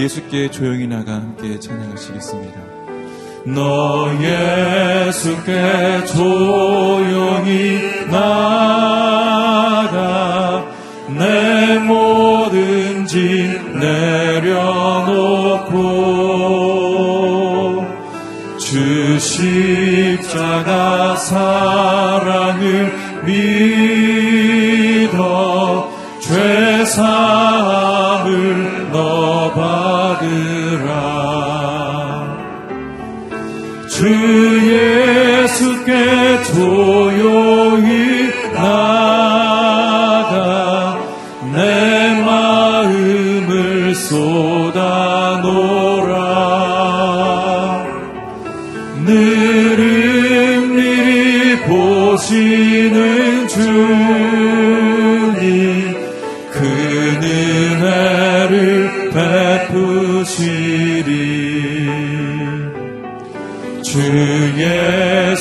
예수께 조용히 나가 함께 찬양하시겠습니다. 너 예수께 조용히 나가 내 모든 짐 내려놓고 주 십자가 사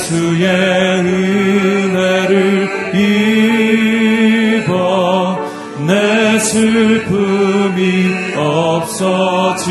예수의 은혜를 입어 내 슬픔이 없어지리.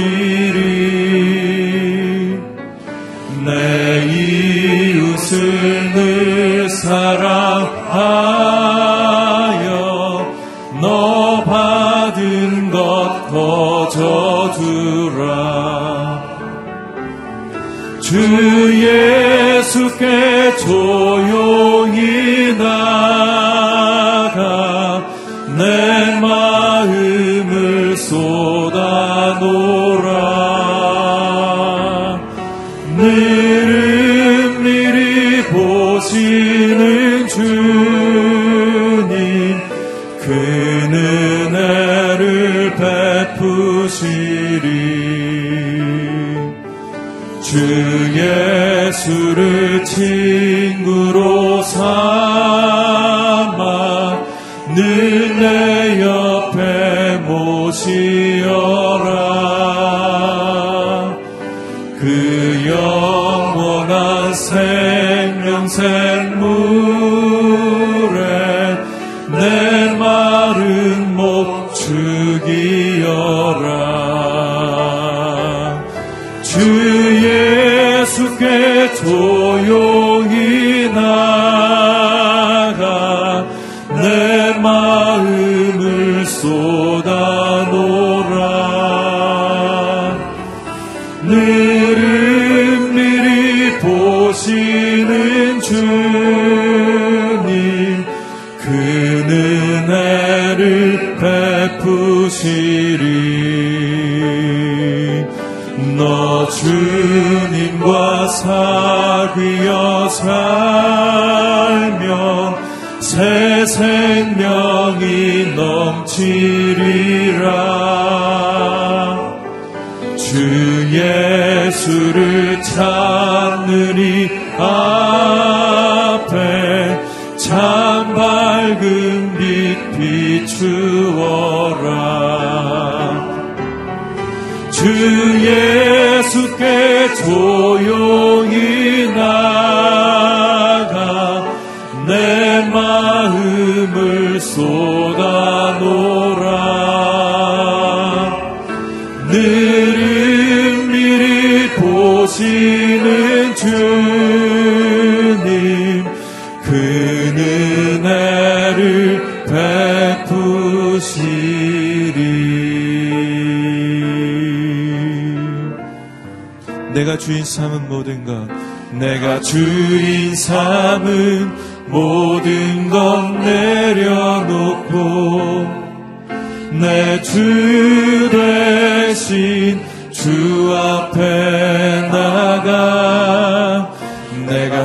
live.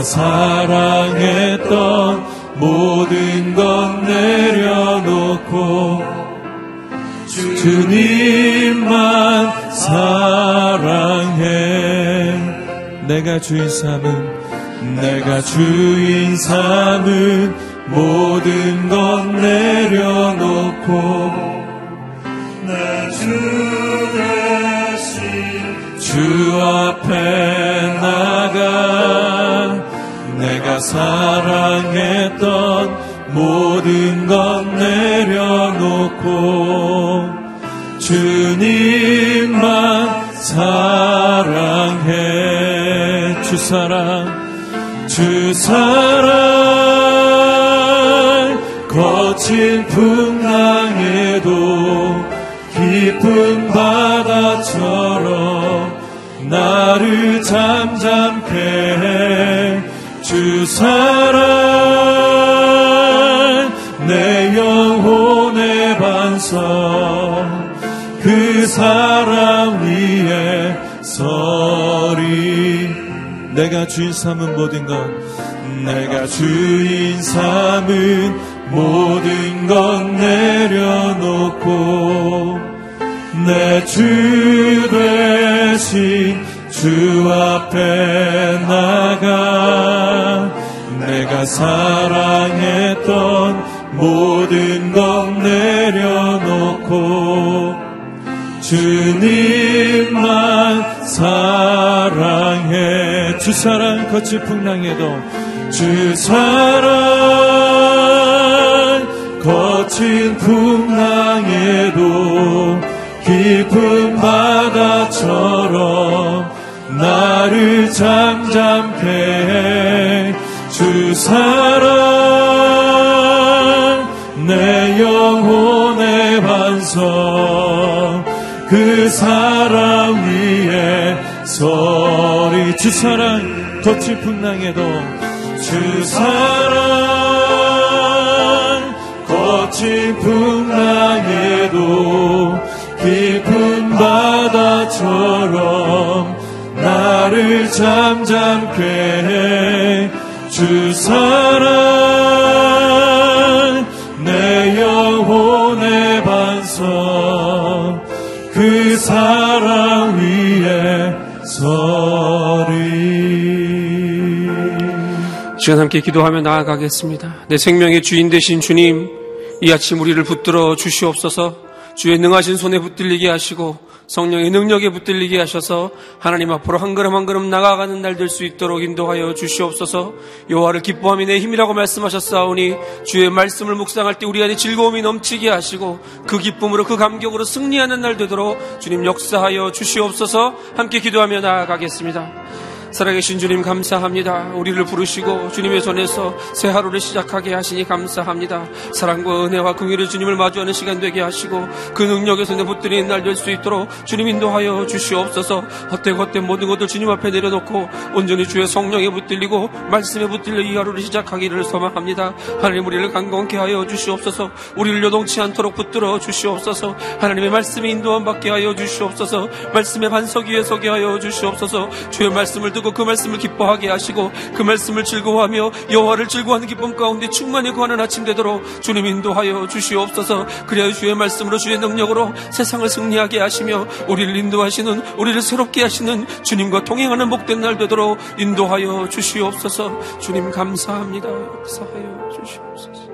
사랑했던 모든 것 내려놓고 주님만 사랑해. 내가 주인 삼은 내가 주인 삼은 모든 것 내려놓고 내 주 대신 주 앞에 사랑했던 모든 것 내려놓고 주님만 사랑해. 주 사랑 주 사랑. 거친 풍랑에도 깊은 바다처럼 나를 잠잠케 해. 주 사랑 내 영혼의 반성 그 사랑 위에 서리. 내가 주인 삼은 모든 것 내가 주인 삼은 모든 것 내려놓고 내 주 대신 주 앞에 나가 사랑했던 모든 것 내려놓고 주님만 사랑해. 주 사랑 거칠 풍랑에도 주 사랑 거친 풍랑에도 깊은 바다처럼 나를 잠잠케 해 주 사랑 내 영혼의 반성. 그 사랑 위에 서리. 주 사랑 덧칠 풍랑에도. 주 사랑 거친 풍랑에도 깊은 바다처럼 나를 잠잠케 해 주 사랑 내 영혼의 반성 그 사랑 위에 서리 시간 함께 기도하며 나아가겠습니다. 내 생명의 주인 되신 주님, 이 아침 우리를 붙들어 주시옵소서 주의 능하신 손에 붙들리게 하시고 성령의 능력에 붙들리게 하셔서 하나님 앞으로 한 걸음 한 걸음 나아가는 날 될 수 있도록 인도하여 주시옵소서 여호와를 기뻐함이 내 힘이라고 말씀하셨사오니 주의 말씀을 묵상할 때 우리 안에 즐거움이 넘치게 하시고 그 기쁨으로 그 감격으로 승리하는 날 되도록 주님 역사하여 주시옵소서 함께 기도하며 나아가겠습니다. 살아계신 주님 감사합니다. 우리를 부르시고 주님의 손에서 새 하루를 시작하게 하시니 감사합니다. 사랑과 은혜와 긍휼의 주님을 마주하는 시간 되게 하시고 그 능력의 손에 붙들리는 날될수 있도록 주님 인도하여 주시옵소서. 헛된 헛된 모든 것들 주님 앞에 내려놓고 온전히 주의 성령에 붙들리고 말씀에 붙들려 이 하루를 시작하기를 소망합니다. 하나님 우리를 강건케 하여 주시옵소서. 우리를 요동치 않도록 붙들어 주시옵소서. 하나님의 말씀에 인도함 받게 하여 주시옵소서. 말씀의 반석 위에 서게 하여 주시옵소서. 주의 말씀을 듣고 그 말씀을 기뻐하게 하시고 그 말씀을 즐거워하며 여호와를 즐거워하는 기쁨 가운데 충만히 구하는 아침 되도록 주님 인도하여 주시옵소서. 그리하여 주의 말씀으로 주의 능력으로 세상을 승리하게 하시며 우리를 인도하시는 우리를 새롭게 하시는 주님과 동행하는 복된 날 되도록 인도하여 주시옵소서. 주님 감사합니다. 역사하여 주시옵소서.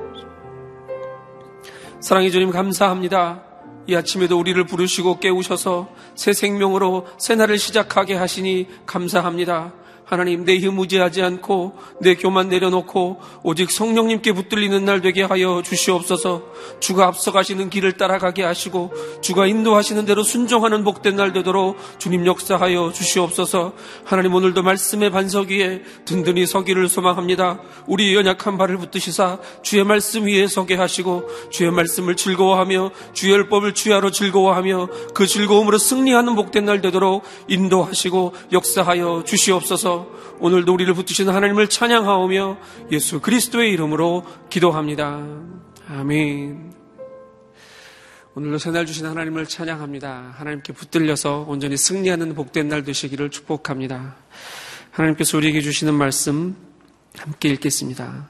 사랑의 주님 감사합니다. 이 아침에도 우리를 부르시고 깨우셔서 새 생명으로 새 날을 시작하게 하시니 감사합니다. 하나님 내힘 무지하지 않고 내 교만 내려놓고 오직 성령님께 붙들리는 날 되게 하여 주시옵소서. 주가 앞서가시는 길을 따라가게 하시고 주가 인도하시는 대로 순종하는 복된 날 되도록 주님 역사하여 주시옵소서. 하나님 오늘도 말씀의 반석 위에 든든히 서기를 소망합니다. 우리 연약한 발을 붙드시사 주의 말씀 위에 서게 하시고 주의 말씀을 즐거워하며 주의 율법을 주야로 즐거워하며 그 즐거움으로 승리하는 복된 날 되도록 인도하시고 역사하여 주시옵소서 오늘도 우리를 붙드시는 하나님을 찬양하오며 예수 그리스도의 이름으로 기도합니다. 아멘. 오늘도 새날 주신 하나님을 찬양합니다. 하나님께 붙들려서 온전히 승리하는 복된 날 되시기를 축복합니다. 하나님께서 우리에게 주시는 말씀 함께 읽겠습니다.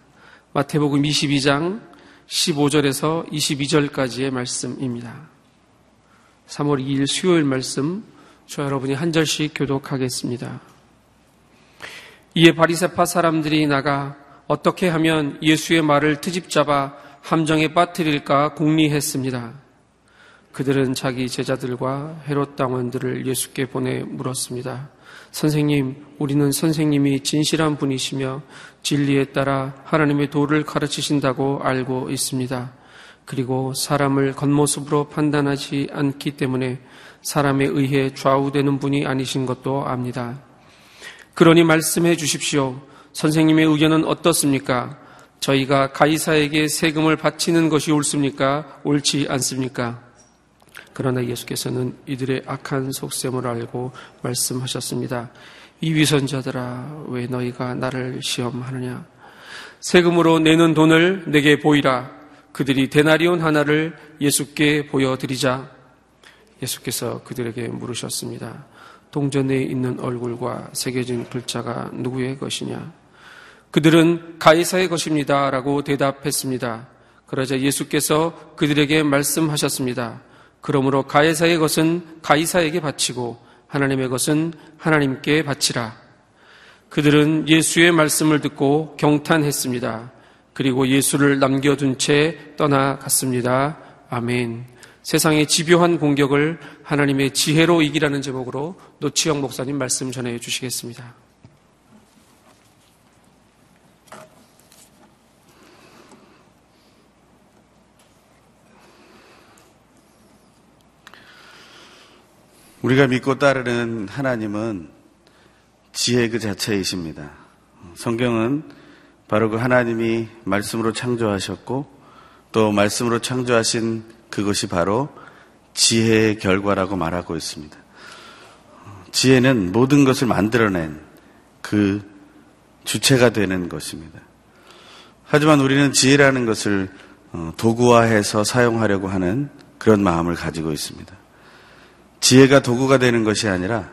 마태복음 22장 15절에서 22절까지의 말씀입니다. 3월 2일 수요일 말씀 저 여러분이 한 절씩 교독하겠습니다. 이에 바리세파 사람들이 나가 어떻게 하면 예수의 말을 트집잡아 함정에 빠뜨릴까 궁리했습니다. 그들은 자기 제자들과 헤롯 당원들을 예수께 보내 물었습니다. 선생님, 우리는 선생님이 진실한 분이시며 진리에 따라 하나님의 도를 가르치신다고 알고 있습니다. 그리고 사람을 겉모습으로 판단하지 않기 때문에 사람에 의해 좌우되는 분이 아니신 것도 압니다. 그러니 말씀해 주십시오. 선생님의 의견은 어떻습니까? 저희가 가이사에게 세금을 바치는 것이 옳습니까? 옳지 않습니까? 그러나 예수께서는 이들의 악한 속셈을 알고 말씀하셨습니다. 이 위선자들아, 왜 너희가 나를 시험하느냐? 세금으로 내는 돈을 내게 보이라. 그들이 데나리온 하나를 예수께 보여드리자. 예수께서 그들에게 물으셨습니다. 동전에 있는 얼굴과 새겨진 글자가 누구의 것이냐? 그들은 가이사의 것입니다. 라고 대답했습니다. 그러자 예수께서 그들에게 말씀하셨습니다. 그러므로 가이사의 것은 가이사에게 바치고 하나님의 것은 하나님께 바치라. 그들은 예수의 말씀을 듣고 경탄했습니다. 그리고 예수를 남겨둔 채 떠나갔습니다. 아멘. 세상의 집요한 공격을 하나님의 지혜로 이기라는 제목으로 노치영 목사님 말씀 전해 주시겠습니다. 우리가 믿고 따르는 하나님은 지혜 그 자체이십니다. 성경은 바로 그 하나님이 말씀으로 창조하셨고 또 말씀으로 창조하신 그것이 바로 지혜의 결과라고 말하고 있습니다. 지혜는 모든 것을 만들어낸 그 주체가 되는 것입니다. 하지만 우리는 지혜라는 것을 어, 도구화해서 사용하려고 하는 그런 마음을 가지고 있습니다. 지혜가 도구가 되는 것이 아니라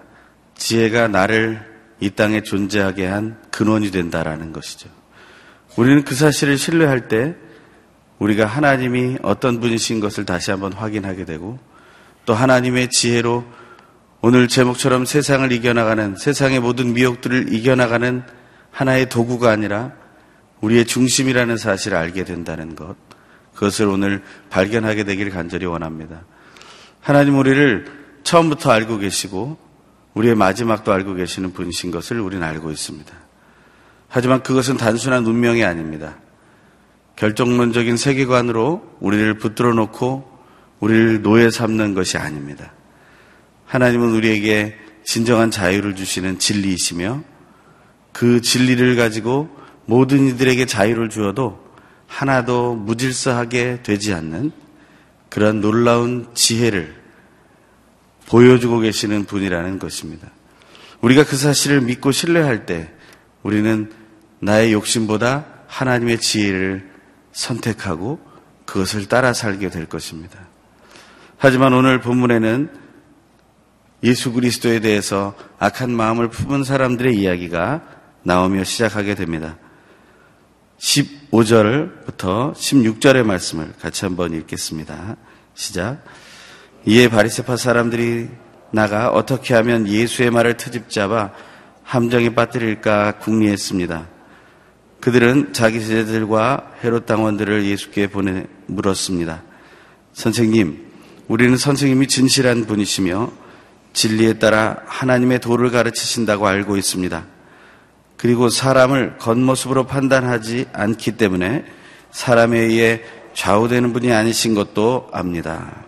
지혜가 나를 이 땅에 존재하게 한 근원이 된다라는 것이죠. 우리는 그 사실을 신뢰할 때 우리가 하나님이 어떤 분이신 것을 다시 한번 확인하게 되고 또 하나님의 지혜로 오늘 제목처럼 세상을 이겨나가는 세상의 모든 미혹들을 이겨나가는 하나의 도구가 아니라 우리의 중심이라는 사실을 알게 된다는 것. 그것을 오늘 발견하게 되길 간절히 원합니다. 하나님 우리를 처음부터 알고 계시고 우리의 마지막도 알고 계시는 분이신 것을 우리는 알고 있습니다. 하지만 그것은 단순한 운명이 아닙니다. 결정론적인 세계관으로 우리를 붙들어 놓고 우리를 노예 삼는 것이 아닙니다. 하나님은 우리에게 진정한 자유를 주시는 진리이시며 그 진리를 가지고 모든 이들에게 자유를 주어도 하나도 무질서하게 되지 않는 그런 놀라운 지혜를 보여주고 계시는 분이라는 것입니다. 우리가 그 사실을 믿고 신뢰할 때 우리는 나의 욕심보다 하나님의 지혜를 선택하고 그것을 따라 살게 될 것입니다. 하지만 오늘 본문에는 예수 그리스도에 대해서 악한 마음을 품은 사람들의 이야기가 나오며 시작하게 됩니다. 15절부터 16절의 말씀을 같이 한번 읽겠습니다. 시작. 이에 바리세파 사람들이 나가 어떻게 하면 예수의 말을 트집잡아 함정에 빠뜨릴까 궁리했습니다. 그들은 자기 제자들과 헤롯 당원들을 예수께 보내 물었습니다. 선생님, 우리는 선생님이 진실한 분이시며 진리에 따라 하나님의 도를 가르치신다고 알고 있습니다. 그리고 사람을 겉모습으로 판단하지 않기 때문에 사람에 의해 좌우되는 분이 아니신 것도 압니다.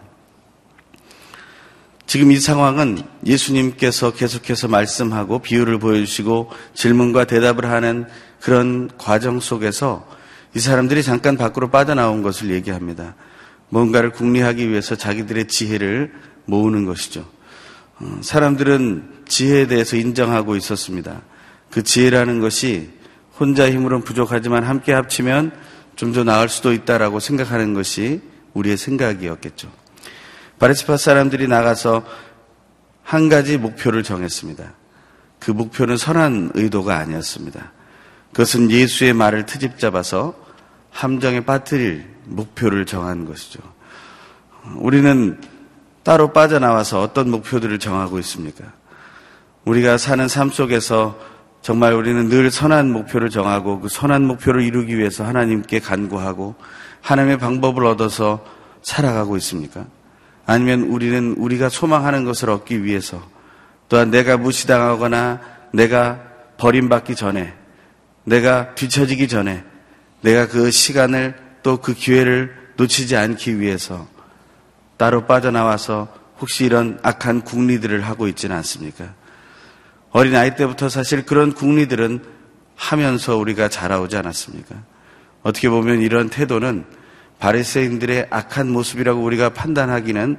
지금 이 상황은 예수님께서 계속해서 말씀하고 비유를 보여주시고 질문과 대답을 하는 그런 과정 속에서 이 사람들이 잠깐 밖으로 빠져나온 것을 얘기합니다. 뭔가를 궁리하기 위해서 자기들의 지혜를 모으는 것이죠. 어, 사람들은 지혜에 대해서 인정하고 있었습니다. 그 지혜라는 것이 혼자 힘으로는 부족하지만 함께 합치면 좀 더 나을 수도 있다라고 생각하는 것이 우리의 생각이었겠죠. 바리스파 사람들이 나가서 한 가지 목표를 정했습니다. 그 목표는 선한 의도가 아니었습니다. 그것은 예수의 말을 트집 잡아서 함정에 빠뜨릴 목표를 정한 것이죠. 우리는 따로 빠져나와서 어떤 목표들을 정하고 있습니까? 우리가 사는 삶 속에서 정말 우리는 늘 선한 목표를 정하고 그 선한 목표를 이루기 위해서 하나님께 간구하고 하나님의 방법을 얻어서 살아가고 있습니까? 아니면 우리는 우리가 소망하는 것을 얻기 위해서 또한 내가 무시당하거나 내가 버림받기 전에 내가 뒤처지기 전에 내가 그 시간을 또 그 기회를 놓치지 않기 위해서 따로 빠져나와서 혹시 이런 악한 국리들을 하고 있지는 않습니까? 어린 아이 때부터 사실 그런 국리들은 하면서 우리가 자라오지 않았습니까? 어떻게 보면 이런 태도는 바리새인들의 악한 모습이라고 우리가 판단하기는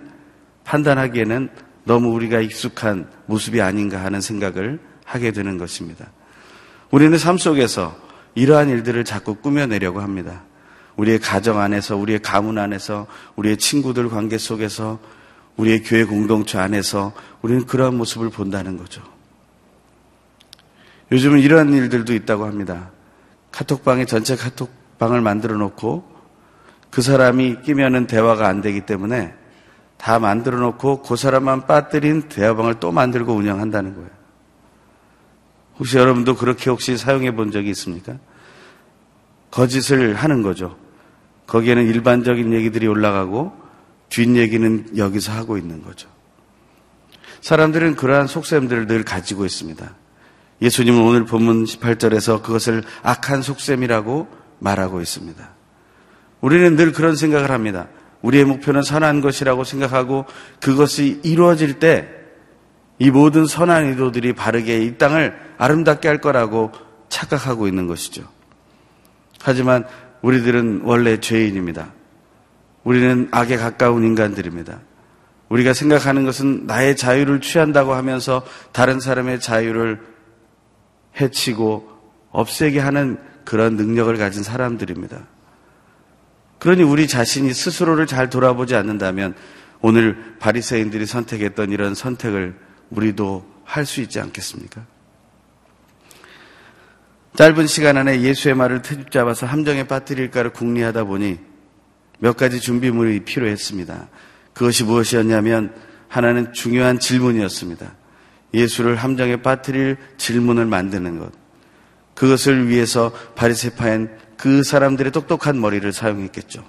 판단하기에는 너무 우리가 익숙한 모습이 아닌가 하는 생각을 하게 되는 것입니다. 우리는 삶 속에서 이러한 일들을 자꾸 꾸며내려고 합니다. 우리의 가정 안에서, 우리의 가문 안에서, 우리의 친구들 관계 속에서, 우리의 교회 공동체 안에서 우리는 그러한 모습을 본다는 거죠. 요즘은 이러한 일들도 있다고 합니다. 카톡방에 전체 카톡방을 만들어 놓고 그 사람이 끼면은 대화가 안 되기 때문에 다 만들어 놓고 그 사람만 빠뜨린 대화방을 또 만들고 운영한다는 거예요. 혹시 여러분도 그렇게 혹시 사용해 본 적이 있습니까? 거짓을 하는 거죠. 거기에는 일반적인 얘기들이 올라가고 뒷얘기는 여기서 하고 있는 거죠. 사람들은 그러한 속셈들을 늘 가지고 있습니다. 예수님은 오늘 본문 18절에서 그것을 악한 속셈이라고 말하고 있습니다. 우리는 늘 그런 생각을 합니다. 우리의 목표는 선한 것이라고 생각하고 그것이 이루어질 때 이 모든 선한 의도들이 바르게 이 땅을 아름답게 할 거라고 착각하고 있는 것이죠. 하지만 우리들은 원래 죄인입니다. 우리는 악에 가까운 인간들입니다. 우리가 생각하는 것은 나의 자유를 취한다고 하면서 다른 사람의 자유를 해치고 없애게 하는 그런 능력을 가진 사람들입니다. 그러니 우리 자신이 스스로를 잘 돌아보지 않는다면 오늘 바리새인들이 선택했던 이런 선택을 우리도 할 수 있지 않겠습니까? 짧은 시간 안에 예수의 말을 트집 잡아서 함정에 빠뜨릴까를 궁리하다 보니 몇 가지 준비물이 필요했습니다. 그것이 무엇이었냐면 하나는 중요한 질문이었습니다. 예수를 함정에 빠뜨릴 질문을 만드는 것. 그것을 위해서 바리세파엔 그 사람들의 똑똑한 머리를 사용했겠죠.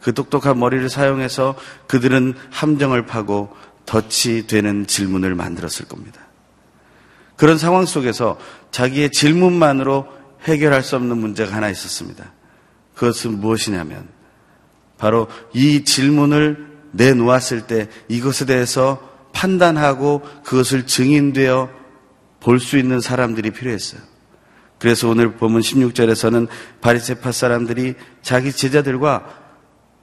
그 똑똑한 머리를 사용해서 그들은 함정을 파고 덫이 되는 질문을 만들었을 겁니다. 그런 상황 속에서 자기의 질문만으로 해결할 수 없는 문제가 하나 있었습니다. 그것은 무엇이냐면 바로 이 질문을 내놓았을 때 이것에 대해서 판단하고 그것을 증인되어 볼 수 있는 사람들이 필요했어요. 그래서 오늘 보면 16절에서는 바리세파 사람들이 자기 제자들과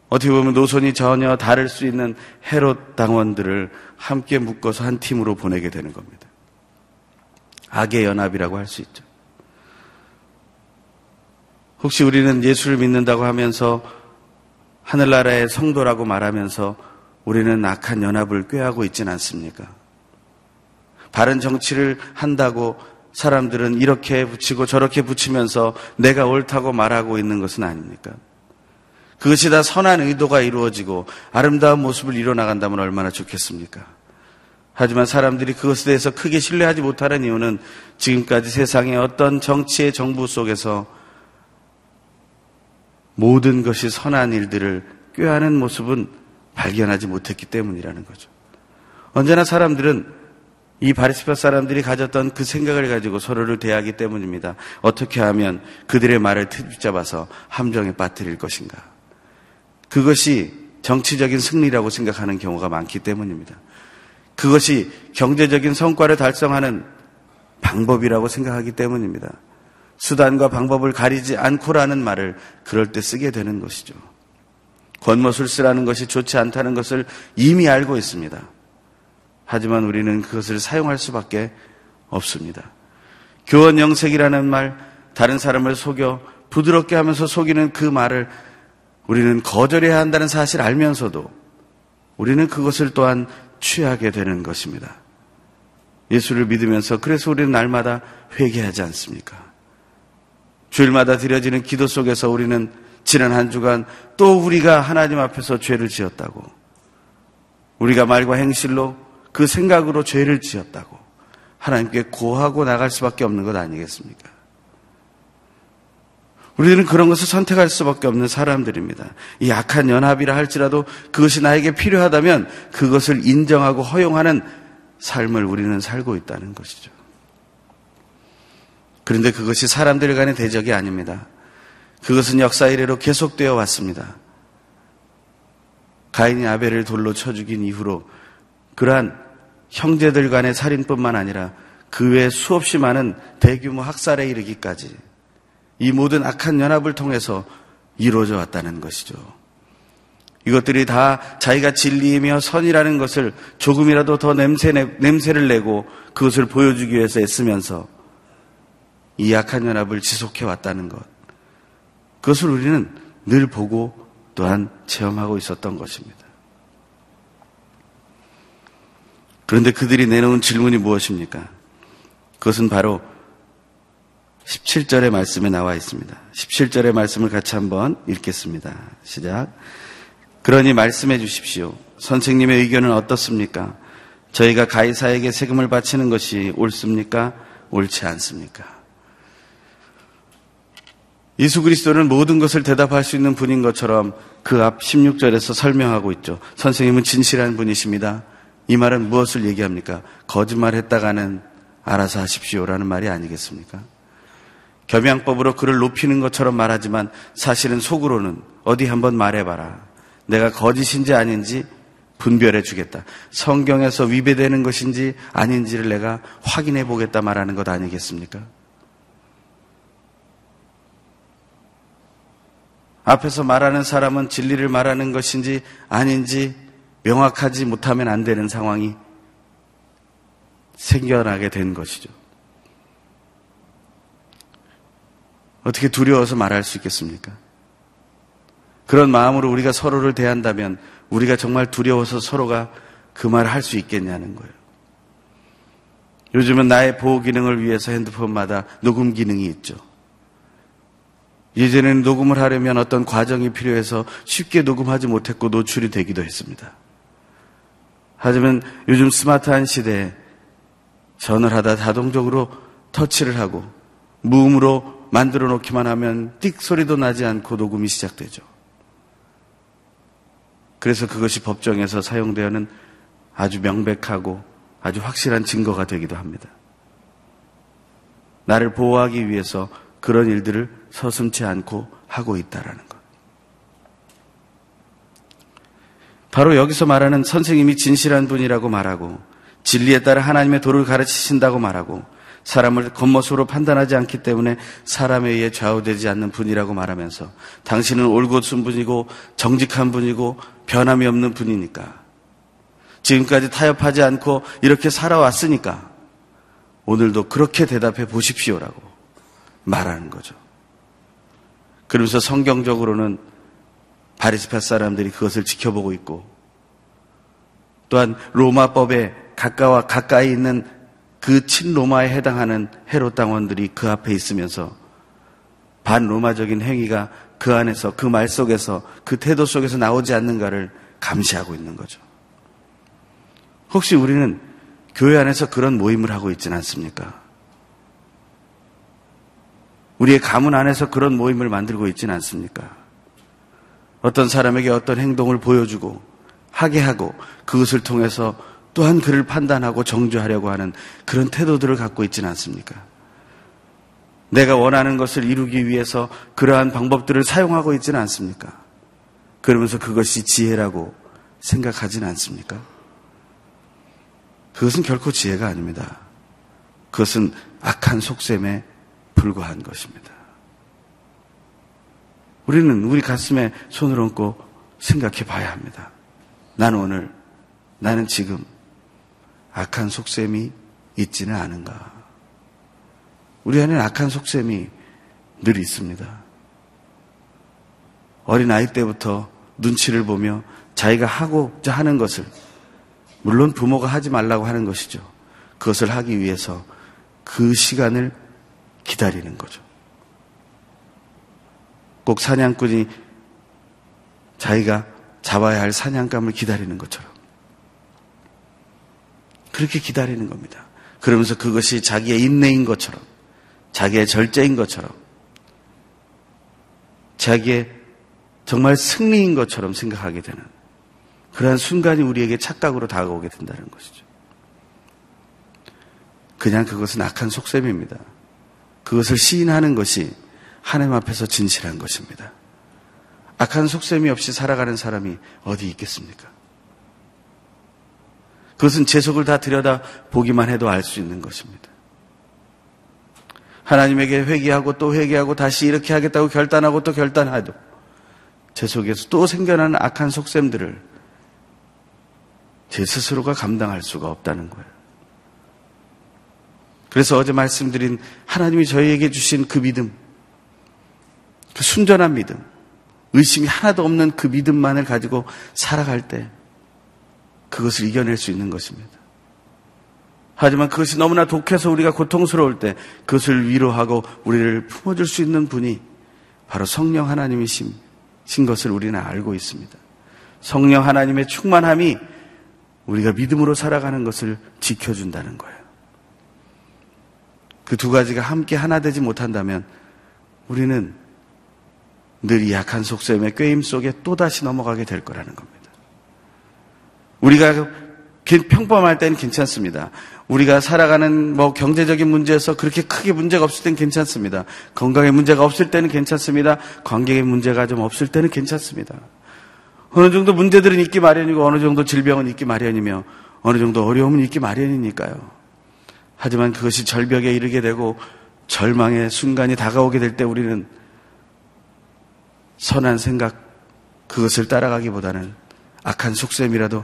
어떻게 보면 노선이 전혀 다를 수 있는 헤롯 당원들을 함께 묶어서 한 팀으로 보내게 되는 겁니다. 악의 연합이라고 할 수 있죠. 혹시 우리는 예수를 믿는다고 하면서 하늘나라의 성도라고 말하면서 우리는 악한 연합을 꾀하고 있지는 않습니까? 바른 정치를 한다고 사람들은 이렇게 붙이고 저렇게 붙이면서 내가 옳다고 말하고 있는 것은 아닙니까? 그것이 다 선한 의도가 이루어지고 아름다운 모습을 이뤄나간다면 얼마나 좋겠습니까? 하지만 사람들이 그것에 대해서 크게 신뢰하지 못하는 이유는 지금까지 세상의 어떤 정치의 정부 속에서 모든 것이 선한 일들을 꾀하는 모습은 발견하지 못했기 때문이라는 거죠. 언제나 사람들은 이 바리스파 사람들이 가졌던 그 생각을 가지고 서로를 대하기 때문입니다. 어떻게 하면 그들의 말을 트집잡아서 함정에 빠뜨릴 것인가. 그것이 정치적인 승리라고 생각하는 경우가 많기 때문입니다. 그것이 경제적인 성과를 달성하는 방법이라고 생각하기 때문입니다. 수단과 방법을 가리지 않고라는 말을 그럴 때 쓰게 되는 것이죠. 겉멋을 쓰라는 것이 좋지 않다는 것을 이미 알고 있습니다. 하지만 우리는 그것을 사용할 수밖에 없습니다. 교원 영색이라는 말, 다른 사람을 속여 부드럽게 하면서 속이는 그 말을 우리는 거절해야 한다는 사실 알면서도 우리는 그것을 또한 취하게 되는 것입니다. 예수를 믿으면서 그래서 우리는 날마다 회개하지 않습니까? 주일마다 드려지는 기도 속에서 우리는 지난 한 주간 또 우리가 하나님 앞에서 죄를 지었다고. 우리가 말과 행실로 그 생각으로 죄를 지었다고. 하나님께 고하고 나갈 수밖에 없는 것 아니겠습니까? 우리들은 그런 것을 선택할 수밖에 없는 사람들입니다. 이 약한 연합이라 할지라도 그것이 나에게 필요하다면 그것을 인정하고 허용하는 삶을 우리는 살고 있다는 것이죠. 그런데 그것이 사람들 간의 대적이 아닙니다. 그것은 역사 이래로 계속되어 왔습니다. 가인이 아벨을 돌로 쳐 죽인 이후로 그러한 형제들 간의 살인뿐만 아니라 그 외 수없이 많은 대규모 학살에 이르기까지 이 모든 악한 연합을 통해서 이루어져 왔다는 것이죠. 이것들이 다 자기가 진리이며 선이라는 것을 조금이라도 더 냄새, 냄새를 내고 그것을 보여주기 위해서 애쓰면서 이 약한 연합을 지속해 왔다는 것. 그것을 우리는 늘 보고 또한 체험하고 있었던 것입니다. 그런데 그들이 내놓은 질문이 무엇입니까? 그것은 바로 17절의 말씀에 나와 있습니다. 17절의 말씀을 같이 한번 읽겠습니다. 시작. 그러니 말씀해 주십시오. 선생님의 의견은 어떻습니까? 저희가 가이사에게 세금을 바치는 것이 옳습니까? 옳지 않습니까? 예수 그리스도는 모든 것을 대답할 수 있는 분인 것처럼 그 앞 16절에서 설명하고 있죠. 선생님은 진실한 분이십니다. 이 말은 무엇을 얘기합니까? 거짓말 했다가는 알아서 하십시오라는 말이 아니겠습니까? 겸양법으로 그를 높이는 것처럼 말하지만 사실은 속으로는 어디 한번 말해봐라. 내가 거짓인지 아닌지 분별해 주겠다. 성경에서 위배되는 것인지 아닌지를 내가 확인해 보겠다 말하는 것 아니겠습니까? 앞에서 말하는 사람은 진리를 말하는 것인지 아닌지 명확하지 못하면 안 되는 상황이 생겨나게 된 것이죠. 어떻게 두려워서 말할 수 있겠습니까? 그런 마음으로 우리가 서로를 대한다면 우리가 정말 두려워서 서로가 그 말을 할 수 있겠냐는 거예요. 요즘은 나의 보호 기능을 위해서 핸드폰마다 녹음 기능이 있죠. 예전에는 녹음을 하려면 어떤 과정이 필요해서 쉽게 녹음하지 못했고 노출이 되기도 했습니다. 하지만 요즘 스마트한 시대에 전을 하다 자동적으로 터치를 하고 무음으로 만들어 놓기만 하면 띡 소리도 나지 않고 녹음이 시작되죠. 그래서 그것이 법정에서 사용되어는 아주 명백하고 아주 확실한 증거가 되기도 합니다. 나를 보호하기 위해서 그런 일들을 서슴치 않고 하고 있다라는 것. 바로 여기서 말하는 선생님이 진실한 분이라고 말하고 진리에 따라 하나님의 도를 가르치신다고 말하고 사람을 겉모습으로 판단하지 않기 때문에 사람에 의해 좌우되지 않는 분이라고 말하면서 당신은 올곧은 분이고 정직한 분이고 변함이 없는 분이니까 지금까지 타협하지 않고 이렇게 살아왔으니까 오늘도 그렇게 대답해 보십시오라고 말하는 거죠. 그러면서 성경적으로는 바리스파 사람들이 그것을 지켜보고 있고 또한 로마법에 가까워 가까이 있는 그 친로마에 해당하는 헤롯 당원들이 그 앞에 있으면서 반로마적인 행위가 그 안에서 그 말 속에서 그 태도 속에서 나오지 않는가를 감시하고 있는 거죠. 혹시 우리는 교회 안에서 그런 모임을 하고 있지는 않습니까? 우리의 가문 안에서 그런 모임을 만들고 있지는 않습니까? 어떤 사람에게 어떤 행동을 보여주고 하게 하고 그것을 통해서 또한 그를 판단하고 정죄하려고 하는 그런 태도들을 갖고 있지는 않습니까? 내가 원하는 것을 이루기 위해서 그러한 방법들을 사용하고 있지는 않습니까? 그러면서 그것이 지혜라고 생각하지는 않습니까? 그것은 결코 지혜가 아닙니다. 그것은 악한 속셈에 불과한 것입니다. 우리는 우리 가슴에 손을 얹고 생각해 봐야 합니다. 나는 오늘, 나는 지금 악한 속셈이 있지는 않은가. 우리 안에는 악한 속셈이 늘 있습니다. 어린 아이 때부터 눈치를 보며 자기가 하고자 하는 것을 물론 부모가 하지 말라고 하는 것이죠. 그것을 하기 위해서 그 시간을 기다리는 거죠. 꼭 사냥꾼이 자기가 잡아야 할 사냥감을 기다리는 것처럼. 그렇게 기다리는 겁니다. 그러면서 그것이 자기의 인내인 것처럼, 자기의 절제인 것처럼, 자기의 정말 승리인 것처럼 생각하게 되는 그러한 순간이 우리에게 착각으로 다가오게 된다는 것이죠. 그냥 그것은 악한 속셈입니다. 그것을 시인하는 것이 하나님 앞에서 진실한 것입니다. 악한 속셈이 없이 살아가는 사람이 어디 있겠습니까? 그것은 제 속을 다 들여다 보기만 해도 알 수 있는 것입니다. 하나님에게 회개하고 또 회개하고 다시 이렇게 하겠다고 결단하고 또 결단하도 제 속에서 또 생겨나는 악한 속셈들을 제 스스로가 감당할 수가 없다는 거예요. 그래서 어제 말씀드린 하나님이 저희에게 주신 그 믿음, 그 순전한 믿음, 의심이 하나도 없는 그 믿음만을 가지고 살아갈 때 그것을 이겨낼 수 있는 것입니다. 하지만 그것이 너무나 독해서 우리가 고통스러울 때 그것을 위로하고 우리를 품어줄 수 있는 분이 바로 성령 하나님이신 것을 우리는 알고 있습니다. 성령 하나님의 충만함이 우리가 믿음으로 살아가는 것을 지켜준다는 거예요. 그 두 가지가 함께 하나 되지 못한다면 우리는 늘 약한 속셈의 꾀임 속에 또다시 넘어가게 될 거라는 겁니다. 우리가 평범할 때는 괜찮습니다. 우리가 살아가는 뭐 경제적인 문제에서 그렇게 크게 문제가 없을 때는 괜찮습니다. 건강에 문제가 없을 때는 괜찮습니다. 관계에 문제가 좀 없을 때는 괜찮습니다. 어느 정도 문제들은 있기 마련이고 어느 정도 질병은 있기 마련이며 어느 정도 어려움은 있기 마련이니까요. 하지만 그것이 절벽에 이르게 되고 절망의 순간이 다가오게 될 때 우리는 선한 생각 그것을 따라가기보다는 악한 속셈이라도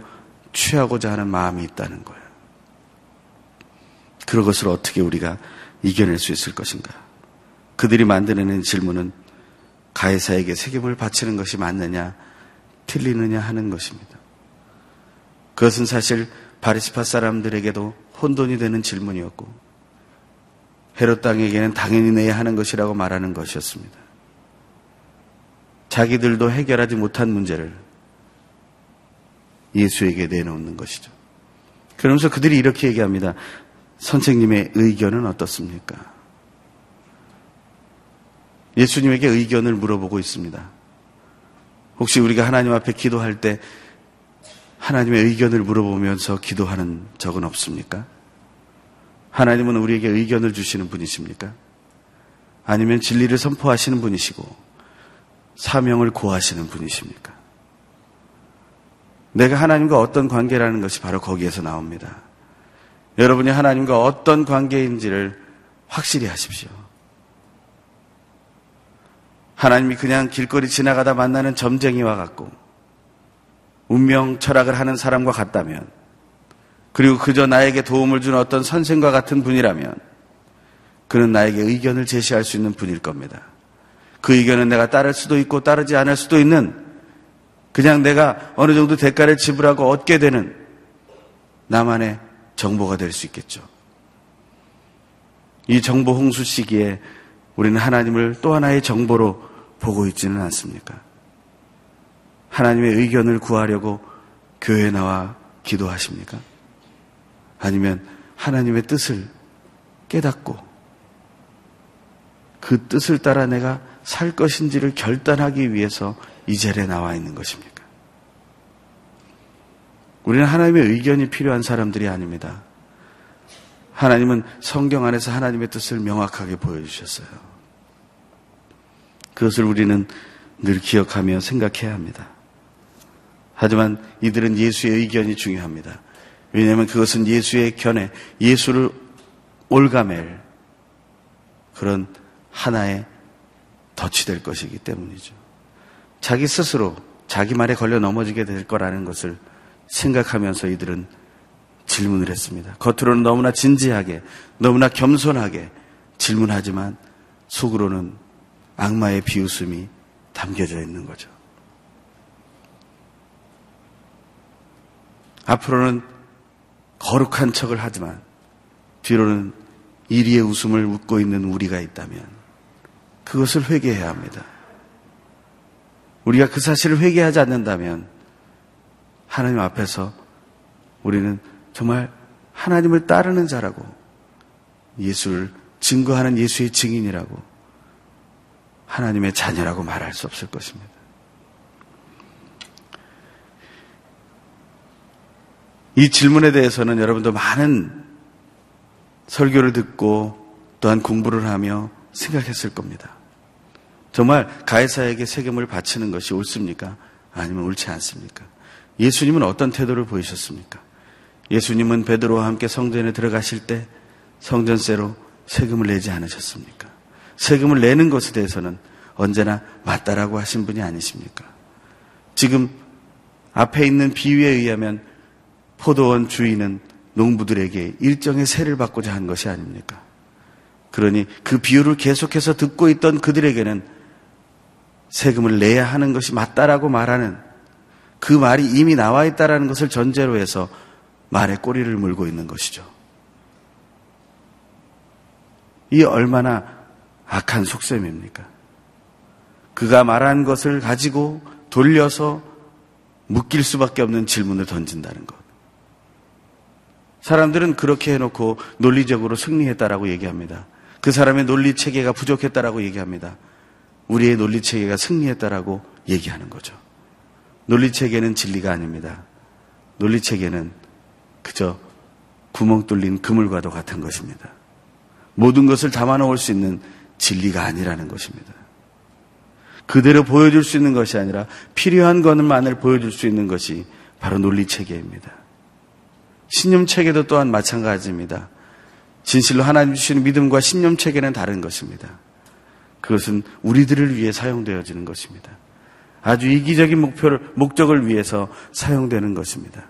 취하고자 하는 마음이 있다는 거예요. 그것을 어떻게 우리가 이겨낼 수 있을 것인가? 그들이 만들어낸 질문은 가해사에게 책임을 바치는 것이 맞느냐, 틀리느냐 하는 것입니다. 그것은 사실 바리시파 사람들에게도 혼돈이 되는 질문이었고 헤롯 땅에게는 당연히 내야 하는 것이라고 말하는 것이었습니다. 자기들도 해결하지 못한 문제를 예수에게 내놓는 것이죠. 그러면서 그들이 이렇게 얘기합니다. 선생님의 의견은 어떻습니까? 예수님에게 의견을 물어보고 있습니다. 혹시 우리가 하나님 앞에 기도할 때 하나님의 의견을 물어보면서 기도하는 적은 없습니까? 하나님은 우리에게 의견을 주시는 분이십니까? 아니면 진리를 선포하시는 분이시고 사명을 고하시는 분이십니까? 내가 하나님과 어떤 관계라는 것이 바로 거기에서 나옵니다. 여러분이 하나님과 어떤 관계인지를 확실히 하십시오. 하나님이 그냥 길거리 지나가다 만나는 점쟁이와 같고 운명 철학을 하는 사람과 같다면 그리고 그저 나에게 도움을 준 어떤 선생과 같은 분이라면 그는 나에게 의견을 제시할 수 있는 분일 겁니다. 그 의견은 내가 따를 수도 있고 따르지 않을 수도 있는 그냥 내가 어느 정도 대가를 지불하고 얻게 되는 나만의 정보가 될 수 있겠죠. 이 정보 홍수 시기에 우리는 하나님을 또 하나의 정보로 보고 있지는 않습니까? 하나님의 의견을 구하려고 교회에 나와 기도하십니까? 아니면 하나님의 뜻을 깨닫고 그 뜻을 따라 내가 살 것인지를 결단하기 위해서 이 자리에 나와 있는 것입니까? 우리는 하나님의 의견이 필요한 사람들이 아닙니다. 하나님은 성경 안에서 하나님의 뜻을 명확하게 보여주셨어요. 그것을 우리는 늘 기억하며 생각해야 합니다. 하지만 이들은 예수의 의견이 중요합니다. 왜냐하면 그것은 예수의 견해, 예수를 올가맬 그런 하나의 덫이 될 것이기 때문이죠. 자기 스스로 자기 말에 걸려 넘어지게 될 거라는 것을 생각하면서 이들은 질문을 했습니다. 겉으로는 너무나 진지하게, 너무나 겸손하게 질문하지만 속으로는 악마의 비웃음이 담겨져 있는 거죠. 앞으로는 거룩한 척을 하지만 뒤로는 이리의 웃음을 웃고 있는 우리가 있다면 그것을 회개해야 합니다. 우리가 그 사실을 회개하지 않는다면 하나님 앞에서 우리는 정말 하나님을 따르는 자라고 예수를 증거하는 예수의 증인이라고 하나님의 자녀라고 말할 수 없을 것입니다. 이 질문에 대해서는 여러분도 많은 설교를 듣고 또한 공부를 하며 생각했을 겁니다. 정말 가해사에게 세금을 바치는 것이 옳습니까? 아니면 옳지 않습니까? 예수님은 어떤 태도를 보이셨습니까? 예수님은 베드로와 함께 성전에 들어가실 때 성전세로 세금을 내지 않으셨습니까? 세금을 내는 것에 대해서는 언제나 맞다라고 하신 분이 아니십니까? 지금 앞에 있는 비유에 의하면 포도원 주인은 농부들에게 일정의 세를 받고자 한 것이 아닙니까? 그러니 그 비유를 계속해서 듣고 있던 그들에게는 세금을 내야 하는 것이 맞다라고 말하는 그 말이 이미 나와 있다라는 것을 전제로 해서 말에 꼬리를 물고 있는 것이죠. 이 얼마나 악한 속셈입니까? 그가 말한 것을 가지고 돌려서 묶일 수밖에 없는 질문을 던진다는 것. 사람들은 그렇게 해놓고 논리적으로 승리했다라고 얘기합니다. 그 사람의 논리 체계가 부족했다라고 얘기합니다. 우리의 논리 체계가 승리했다라고 얘기하는 거죠. 논리 체계는 진리가 아닙니다. 논리 체계는 그저 구멍 뚫린 그물과도 같은 것입니다. 모든 것을 담아 놓을 수 있는 진리가 아니라는 것입니다. 그대로 보여줄 수 있는 것이 아니라 필요한 것만을 보여줄 수 있는 것이 바로 논리 체계입니다. 신념 체계도 또한 마찬가지입니다. 진실로 하나님 주시는 믿음과 신념 체계는 다른 것입니다. 그것은 우리들을 위해 사용되어지는 것입니다. 아주 이기적인 목표를, 목적을 위해서 사용되는 것입니다.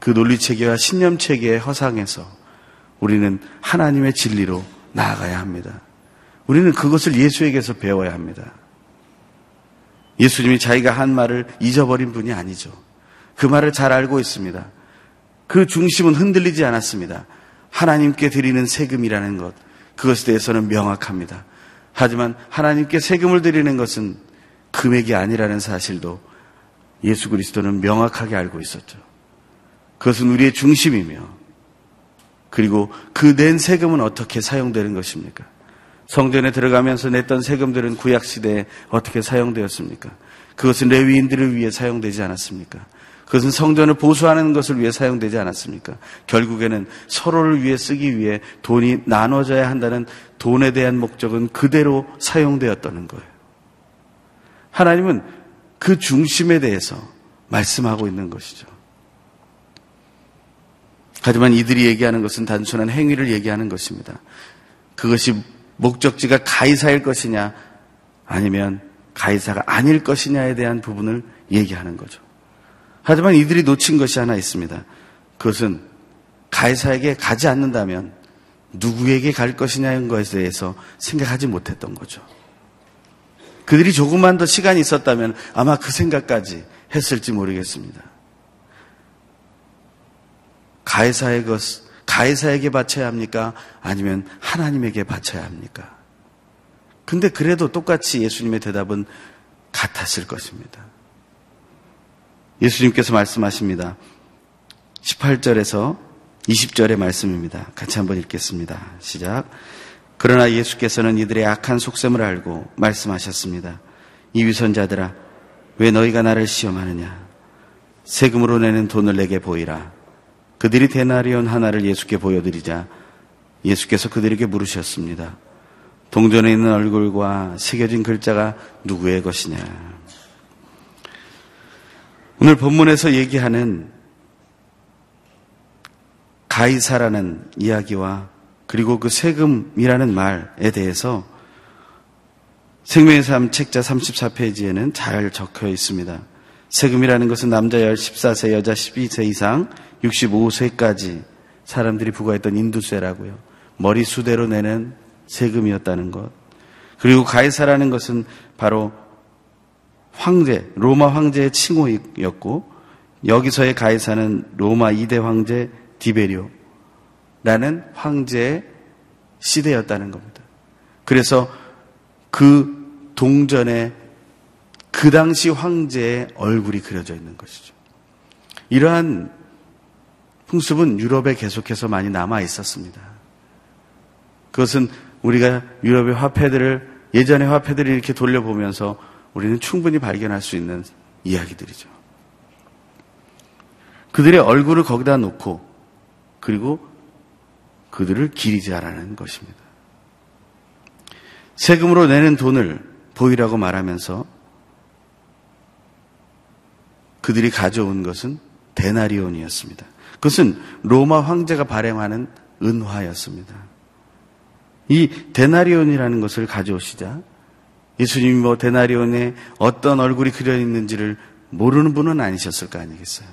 그 논리 체계와 신념 체계의 허상에서 우리는 하나님의 진리로 나아가야 합니다. 우리는 그것을 예수에게서 배워야 합니다. 예수님이 자기가 한 말을 잊어버린 분이 아니죠. 그 말을 잘 알고 있습니다. 그 중심은 흔들리지 않았습니다. 하나님께 드리는 세금이라는 것, 그것에 대해서는 명확합니다. 하지만 하나님께 세금을 드리는 것은 금액이 아니라는 사실도 예수 그리스도는 명확하게 알고 있었죠. 그것은 우리의 중심이며, 그리고 그 낸 세금은 어떻게 사용되는 것입니까? 성전에 들어가면서 냈던 세금들은 구약 시대에 어떻게 사용되었습니까? 그것은 레위인들을 위해 사용되지 않았습니까? 그것은 성전을 보수하는 것을 위해 사용되지 않았습니까? 결국에는 서로를 위해 쓰기 위해 돈이 나눠져야 한다는 돈에 대한 목적은 그대로 사용되었다는 거예요. 하나님은 그 중심에 대해서 말씀하고 있는 것이죠. 하지만 이들이 얘기하는 것은 단순한 행위를 얘기하는 것입니다. 그것이 목적지가 가이사일 것이냐 아니면 가이사가 아닐 것이냐에 대한 부분을 얘기하는 거죠. 하지만 이들이 놓친 것이 하나 있습니다. 그것은 가이사에게 가지 않는다면 누구에게 갈 것이냐는 것에 대해서 생각하지 못했던 거죠. 그들이 조금만 더 시간이 있었다면 아마 그 생각까지 했을지 모르겠습니다. 가이사의 것, 가해사에게 바쳐야 합니까? 아니면 하나님에게 바쳐야 합니까? 근데 그래도 똑같이 예수님의 대답은 같았을 것입니다. 예수님께서 말씀하십니다. 18절에서 20절의 말씀입니다. 같이 한번 읽겠습니다. 시작. 그러나 예수께서는 이들의 악한 속셈을 알고 말씀하셨습니다. 이 위선자들아, 왜 너희가 나를 시험하느냐? 세금으로 내는 돈을 내게 보이라. 그들이 데나리온 하나를 예수께 보여드리자 예수께서 그들에게 물으셨습니다. 동전에 있는 얼굴과 새겨진 글자가 누구의 것이냐? 오늘 본문에서 얘기하는 가이사라는 이야기와 그리고 그 세금이라는 말에 대해서 생명의 삶 책자 34페이지에는 잘 적혀 있습니다. 세금이라는 것은 남자 14세, 여자 12세 이상 65세까지 사람들이 부과했던 인두세라고요. 머리 수대로 내는 세금이었다는 것. 그리고 가이사라는 것은 바로 황제, 로마 황제의 칭호였고 여기서의 가이사는 로마 2대 황제 디베리오라는 황제의 시대였다는 겁니다. 그래서 그 동전에 그 당시 황제의 얼굴이 그려져 있는 것이죠. 이러한 풍습은 유럽에 계속해서 많이 남아 있었습니다. 그것은 우리가 유럽의 화폐들을 예전의 화폐들을 이렇게 돌려보면서 우리는 충분히 발견할 수 있는 이야기들이죠. 그들의 얼굴을 거기다 놓고 그리고 그들을 기리자라는 것입니다. 세금으로 내는 돈을 보이라고 말하면서 그들이 가져온 것은 데나리온이었습니다. 그것은 로마 황제가 발행하는 은화였습니다. 이 데나리온이라는 것을 가져오시자 예수님이 뭐 데나리온에 어떤 얼굴이 그려 있는지를 모르는 분은 아니셨을 거 아니겠어요?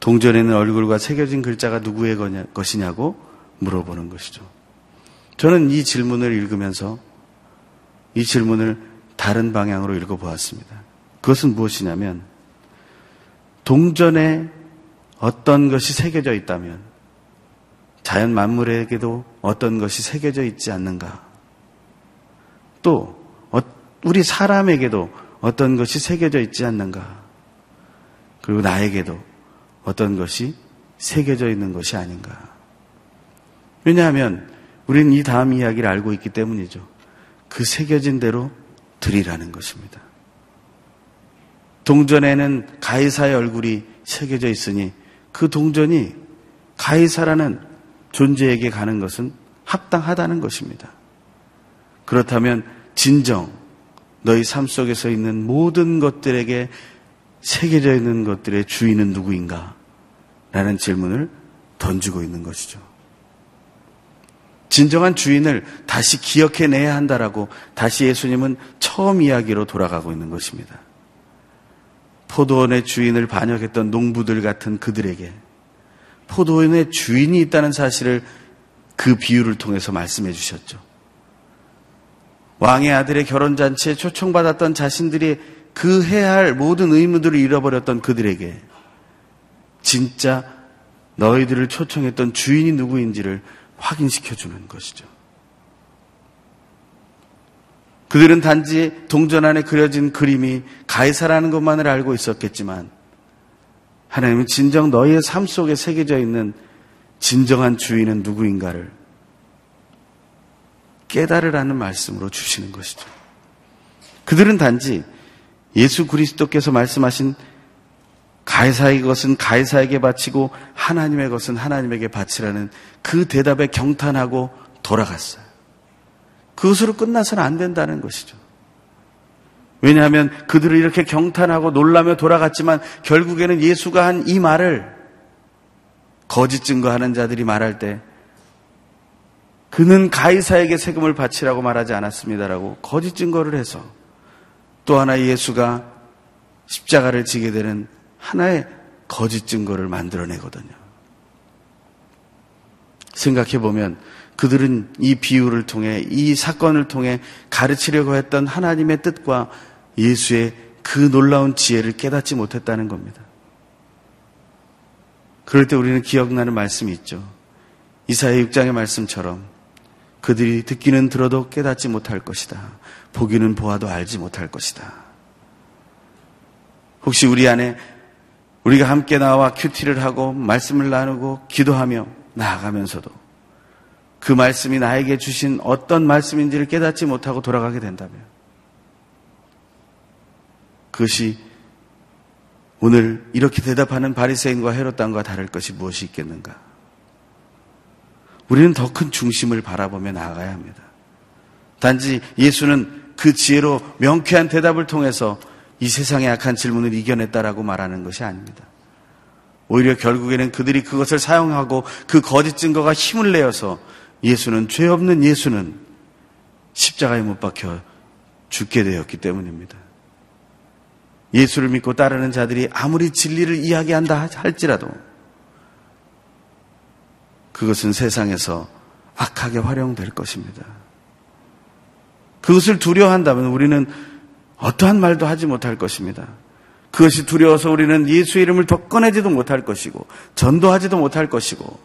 동전에는 얼굴과 새겨진 글자가 누구의 것이냐고 물어보는 것이죠. 저는 이 질문을 읽으면서 이 질문을 다른 방향으로 읽어보았습니다. 그것은 무엇이냐면 동전에 어떤 것이 새겨져 있다면 자연 만물에게도 어떤 것이 새겨져 있지 않는가? 또 어, 우리 사람에게도 어떤 것이 새겨져 있지 않는가? 그리고 나에게도 어떤 것이 새겨져 있는 것이 아닌가? 왜냐하면 우리는 이 다음 이야기를 알고 있기 때문이죠. 그 새겨진 대로 드리라는 것입니다. 동전에는 가이사의 얼굴이 새겨져 있으니 그 동전이 가이사라는 존재에게 가는 것은 합당하다는 것입니다. 그렇다면 진정 너희 삶 속에서 있는 모든 것들에게 새겨져 있는 것들의 주인은 누구인가? 라는 질문을 던지고 있는 것이죠. 진정한 주인을 다시 기억해내야 한다라고 다시 예수님은 처음 이야기로 돌아가고 있는 것입니다. 포도원의 주인을 반역했던 농부들 같은 그들에게 포도원의 주인이 있다는 사실을 그 비유를 통해서 말씀해 주셨죠. 왕의 아들의 결혼잔치에 초청받았던 자신들이 그 해야 할 모든 의무들을 잃어버렸던 그들에게 진짜 너희들을 초청했던 주인이 누구인지를 확인시켜 주는 것이죠. 그들은 단지 동전 안에 그려진 그림이 가이사라는 것만을 알고 있었겠지만 하나님은 진정 너희의 삶 속에 새겨져 있는 진정한 주인은 누구인가를 깨달으라는 말씀으로 주시는 것이죠. 그들은 단지 예수 그리스도께서 말씀하신 가이사의 것은 가이사에게 바치고 하나님의 것은 하나님에게 바치라는 그 대답에 경탄하고 돌아갔어요. 그것으로 끝나서는 안 된다는 것이죠. 왜냐하면 그들을 이렇게 경탄하고 놀라며 돌아갔지만 결국에는 예수가 한 이 말을 거짓 증거하는 자들이 말할 때 그는 가이사에게 세금을 바치라고 말하지 않았습니다라고 거짓 증거를 해서 또 하나 예수가 십자가를 지게 되는 하나의 거짓 증거를 만들어내거든요. 생각해 보면 그들은 이 비유를 통해 이 사건을 통해 가르치려고 했던 하나님의 뜻과 예수의 그 놀라운 지혜를 깨닫지 못했다는 겁니다. 그럴 때 우리는 기억나는 말씀이 있죠. 이사야 6장의 말씀처럼 그들이 듣기는 들어도 깨닫지 못할 것이다. 보기는 보아도 알지 못할 것이다. 혹시 우리 안에 우리가 함께 나와 큐티를 하고 말씀을 나누고 기도하며 나아가면서도 그 말씀이 나에게 주신 어떤 말씀인지를 깨닫지 못하고 돌아가게 된다면 그것이 오늘 이렇게 대답하는 바리새인과 헤롯당과 다를 것이 무엇이 있겠는가? 우리는 더 큰 중심을 바라보며 나아가야 합니다. 단지 예수는 그 지혜로 명쾌한 대답을 통해서 이 세상의 악한 질문을 이겨냈다라고 말하는 것이 아닙니다. 오히려 결국에는 그들이 그것을 사용하고 그 거짓 증거가 힘을 내어서 예수는 죄 없는 예수는 십자가에 못 박혀 죽게 되었기 때문입니다. 예수를 믿고 따르는 자들이 아무리 진리를 이야기한다 할지라도 그것은 세상에서 악하게 활용될 것입니다. 그것을 두려워한다면 우리는 어떠한 말도 하지 못할 것입니다. 그것이 두려워서 우리는 예수의 이름을 더 꺼내지도 못할 것이고 전도하지도 못할 것이고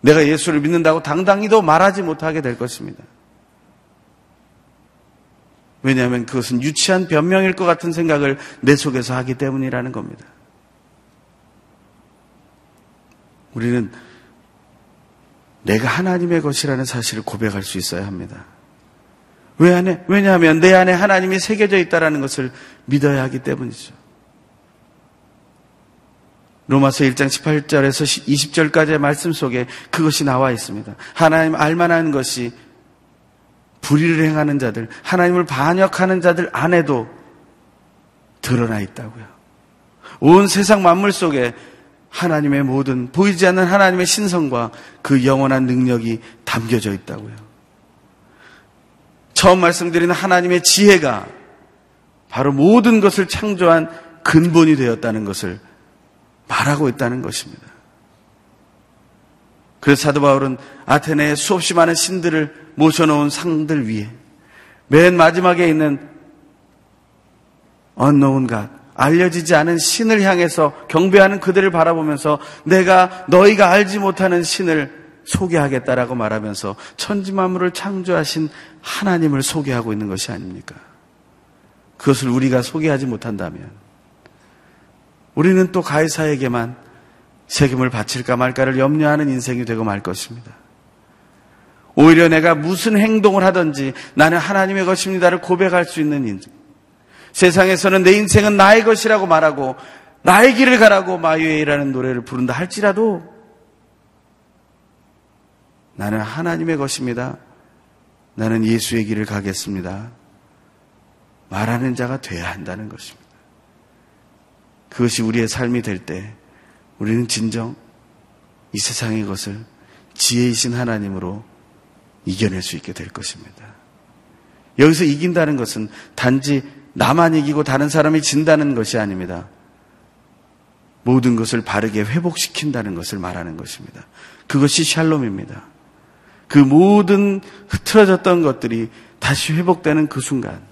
내가 예수를 믿는다고 당당히도 말하지 못하게 될 것입니다. 왜냐하면 그것은 유치한 변명일 것 같은 생각을 내 속에서 하기 때문이라는 겁니다. 우리는 내가 하나님의 것이라는 사실을 고백할 수 있어야 합니다. 왜 안에? 왜냐하면 내 안에 하나님이 새겨져 있다는 것을 믿어야 하기 때문이죠. 로마서 1장 18절에서 20절까지의 말씀 속에 그것이 나와 있습니다. 하나님 알만한 것이 불의를 행하는 자들, 하나님을 반역하는 자들 안에도 드러나 있다고요. 온 세상 만물 속에 하나님의 모든 보이지 않는 하나님의 신성과 그 영원한 능력이 담겨져 있다고요. 처음 말씀드린 하나님의 지혜가 바로 모든 것을 창조한 근본이 되었다는 것을 말하고 있다는 것입니다. 그래서 사도 바울은 아테네에 수없이 많은 신들을 모셔놓은 상들 위에 맨 마지막에 있는 언노운 갓, 알려지지 않은 신을 향해서 경배하는 그들을 바라보면서 내가 너희가 알지 못하는 신을 소개하겠다라고 말하면서 천지 만물을 창조하신 하나님을 소개하고 있는 것이 아닙니까? 그것을 우리가 소개하지 못한다면 우리는 또 가이사에게만 세금을 바칠까 말까를 염려하는 인생이 되고 말 것입니다. 오히려 내가 무슨 행동을 하든지 나는 하나님의 것입니다를 고백할 수 있는 인생. 세상에서는 내 인생은 나의 것이라고 말하고 나의 길을 가라고 마유에이라는 노래를 부른다 할지라도 나는 하나님의 것입니다. 나는 예수의 길을 가겠습니다. 말하는 자가 돼야 한다는 것입니다. 그것이 우리의 삶이 될 때 우리는 진정 이 세상의 것을 지혜이신 하나님으로 이겨낼 수 있게 될 것입니다. 여기서 이긴다는 것은 단지 나만 이기고 다른 사람이 진다는 것이 아닙니다. 모든 것을 바르게 회복시킨다는 것을 말하는 것입니다. 그것이 샬롬입니다. 그 모든 흐트러졌던 것들이 다시 회복되는 그 순간,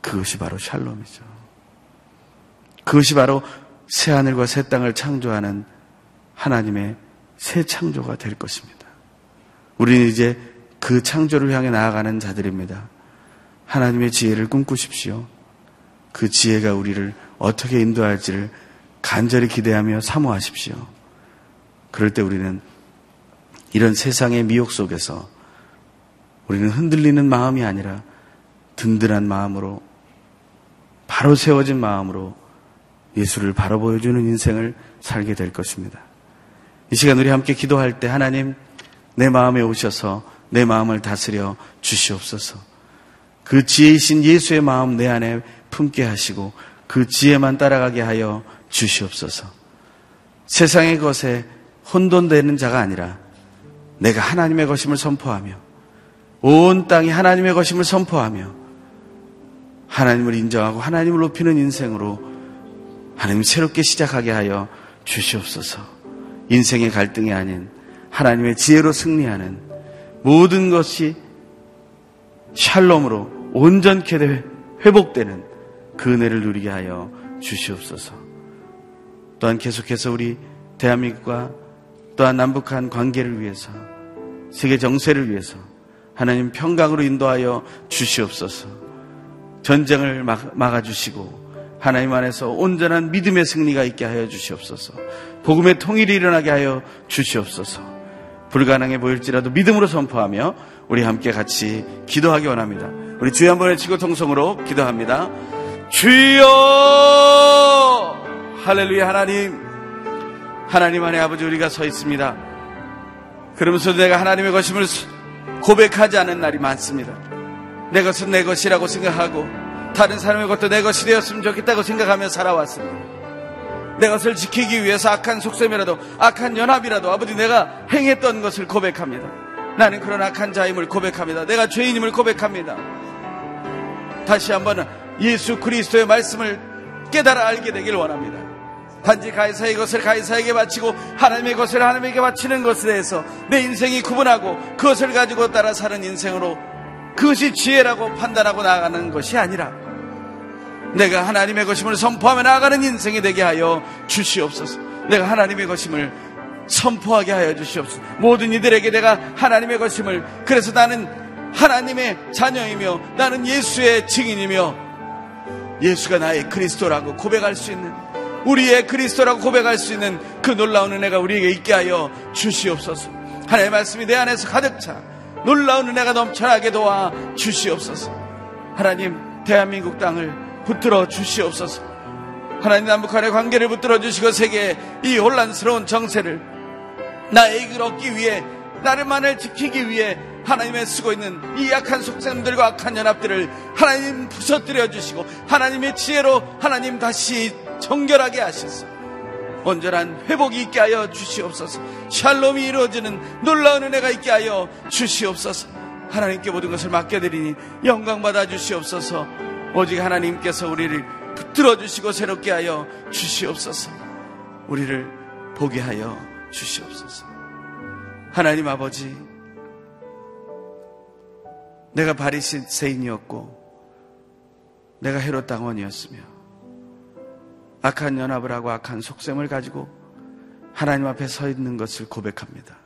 그것이 바로 샬롬이죠. 그것이 바로 새 하늘과 새 땅을 창조하는 하나님의 새 창조가 될 것입니다. 우리는 이제 그 창조를 향해 나아가는 자들입니다. 하나님의 지혜를 꿈꾸십시오. 그 지혜가 우리를 어떻게 인도할지를 간절히 기대하며 사모하십시오. 그럴 때 우리는 이런 세상의 미혹 속에서 우리는 흔들리는 마음이 아니라 든든한 마음으로 바로 세워진 마음으로 예수를 바로 보여주는 인생을 살게 될 것입니다. 이 시간 우리 함께 기도할 때 하나님 내 마음에 오셔서 내 마음을 다스려 주시옵소서. 그 지혜이신 예수의 마음 내 안에 품게 하시고 그 지혜만 따라가게 하여 주시옵소서. 세상의 것에 혼돈되는 자가 아니라 내가 하나님의 것임을 선포하며 온 땅이 하나님의 것임을 선포하며 하나님을 인정하고 하나님을 높이는 인생으로 하나님 새롭게 시작하게 하여 주시옵소서. 인생의 갈등이 아닌 하나님의 지혜로 승리하는 모든 것이 샬롬으로 온전케 회복되는 그 은혜를 누리게 하여 주시옵소서. 또한 계속해서 우리 대한민국과 또한 남북한 관계를 위해서 세계 정세를 위해서 하나님 평강으로 인도하여 주시옵소서. 전쟁을 막아주시고 하나님 안에서 온전한 믿음의 승리가 있게 하여 주시옵소서. 복음의 통일이 일어나게 하여 주시옵소서. 불가능해 보일지라도 믿음으로 선포하며 우리 함께 같이 기도하기 원합니다. 우리 주여 한번 외치고 통성으로 기도합니다. 주여! 할렐루야 하나님. 하나님 안에 아버지 우리가 서 있습니다. 그러면서 내가 하나님의 것임을 고백하지 않은 날이 많습니다. 내 것은 내 것이라고 생각하고 다른 사람의 것도 내 것이 되었으면 좋겠다고 생각하며 살아왔습니다. 내 것을 지키기 위해서 악한 속셈이라도 악한 연합이라도 아버지 내가 행했던 것을 고백합니다. 나는 그런 악한 자임을 고백합니다. 내가 죄인임을 고백합니다. 다시 한번 예수 그리스도의 말씀을 깨달아 알게 되길 원합니다. 단지 가이사의 것을 가이사에게 바치고 하나님의 것을 하나님에게 바치는 것에 대해서 내 인생이 구분하고 그것을 가지고 따라 사는 인생으로 그것이 지혜라고 판단하고 나아가는 것이 아니라 내가 하나님의 것임을 선포하며 나아가는 인생이 되게 하여 주시옵소서. 내가 하나님의 것임을 선포하게 하여 주시옵소서. 모든 이들에게 내가 하나님의 것임을 그래서 나는 하나님의 자녀이며 나는 예수의 증인이며 예수가 나의 그리스도라고 고백할 수 있는 우리의 그리스도라고 고백할 수 있는 그 놀라운 은혜가 우리에게 있게 하여 주시옵소서. 하나님의 말씀이 내 안에서 가득 차 놀라운 은혜가 넘쳐나게 도와 주시옵소서. 하나님 대한민국 땅을 붙들어 주시옵소서. 하나님 남북한의 관계를 붙들어 주시고 세계의 이 혼란스러운 정세를 이익을 얻기 위해 나를만을 지키기 위해 하나님의 쓰고 있는 이 약한 속셈들과 악한 연합들을 하나님 부서뜨려 주시고 하나님의 지혜로 하나님 다시 정결하게 하셔서. 온전한 회복이 있게 하여 주시옵소서. 샬롬이 이루어지는 놀라운 은혜가 있게 하여 주시옵소서. 하나님께 모든 것을 맡겨드리니 영광 받아 주시옵소서. 오직 하나님께서 우리를 붙들어 주시고 새롭게 하여 주시옵소서. 우리를 보게 하여 주시옵소서 하나님 아버지 내가 바리새인이었고 내가 헤롯 당원이었으며 악한 연합을 하고 악한 속셈을 가지고 하나님 앞에 서 있는 것을 고백합니다.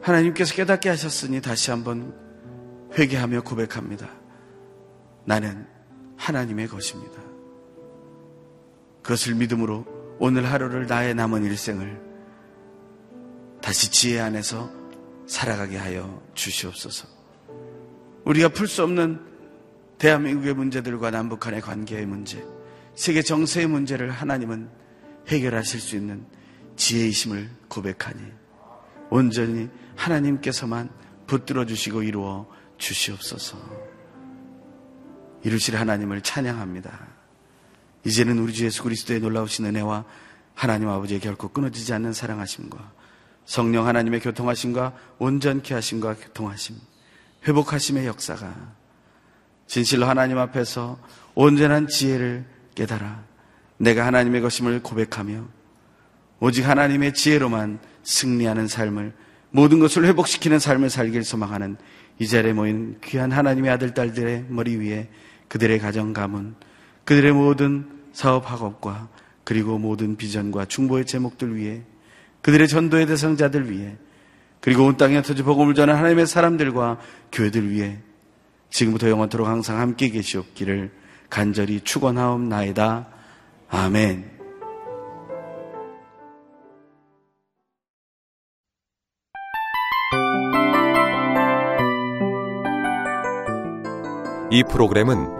하나님께서 깨닫게 하셨으니 다시 한번 회개하며 고백합니다. 나는 하나님의 것입니다. 그것을 믿음으로 오늘 하루를 나의 남은 일생을 다시 지혜 안에서 살아가게 하여 주시옵소서. 우리가 풀 수 없는 대한민국의 문제들과 남북한의 관계의 문제, 세계 정세의 문제를 하나님은 해결하실 수 있는 지혜이심을 고백하니 온전히 하나님께서만 붙들어 주시고 이루어 주시옵소서. 이루실 하나님을 찬양합니다. 이제는 우리 주 예수 그리스도의 놀라우신 은혜와 하나님 아버지의 결코 끊어지지 않는 사랑하심과 성령 하나님의 교통하심과 온전케 하심과 교통하심, 회복하심의 역사가 진실로 하나님 앞에서 온전한 지혜를 깨달아 내가 하나님의 것임을 고백하며 오직 하나님의 지혜로만 승리하는 삶을 모든 것을 회복시키는 삶을 살길 소망하는 이 자리에 모인 귀한 하나님의 아들, 딸들의 머리 위에 그들의 가정 가문, 그들의 모든 사업 학업과 그리고 모든 비전과 중보의 제목들 위해 그들의 전도의 대상자들 위해 그리고 온 땅에 터지 복음을 전한 하나님의 사람들과 교회들 위해 지금부터 영원토록 항상 함께 계시옵기를 간절히 축원하옵나이다. 아멘. 이 프로그램은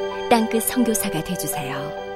땅끝 성교사가 되주세요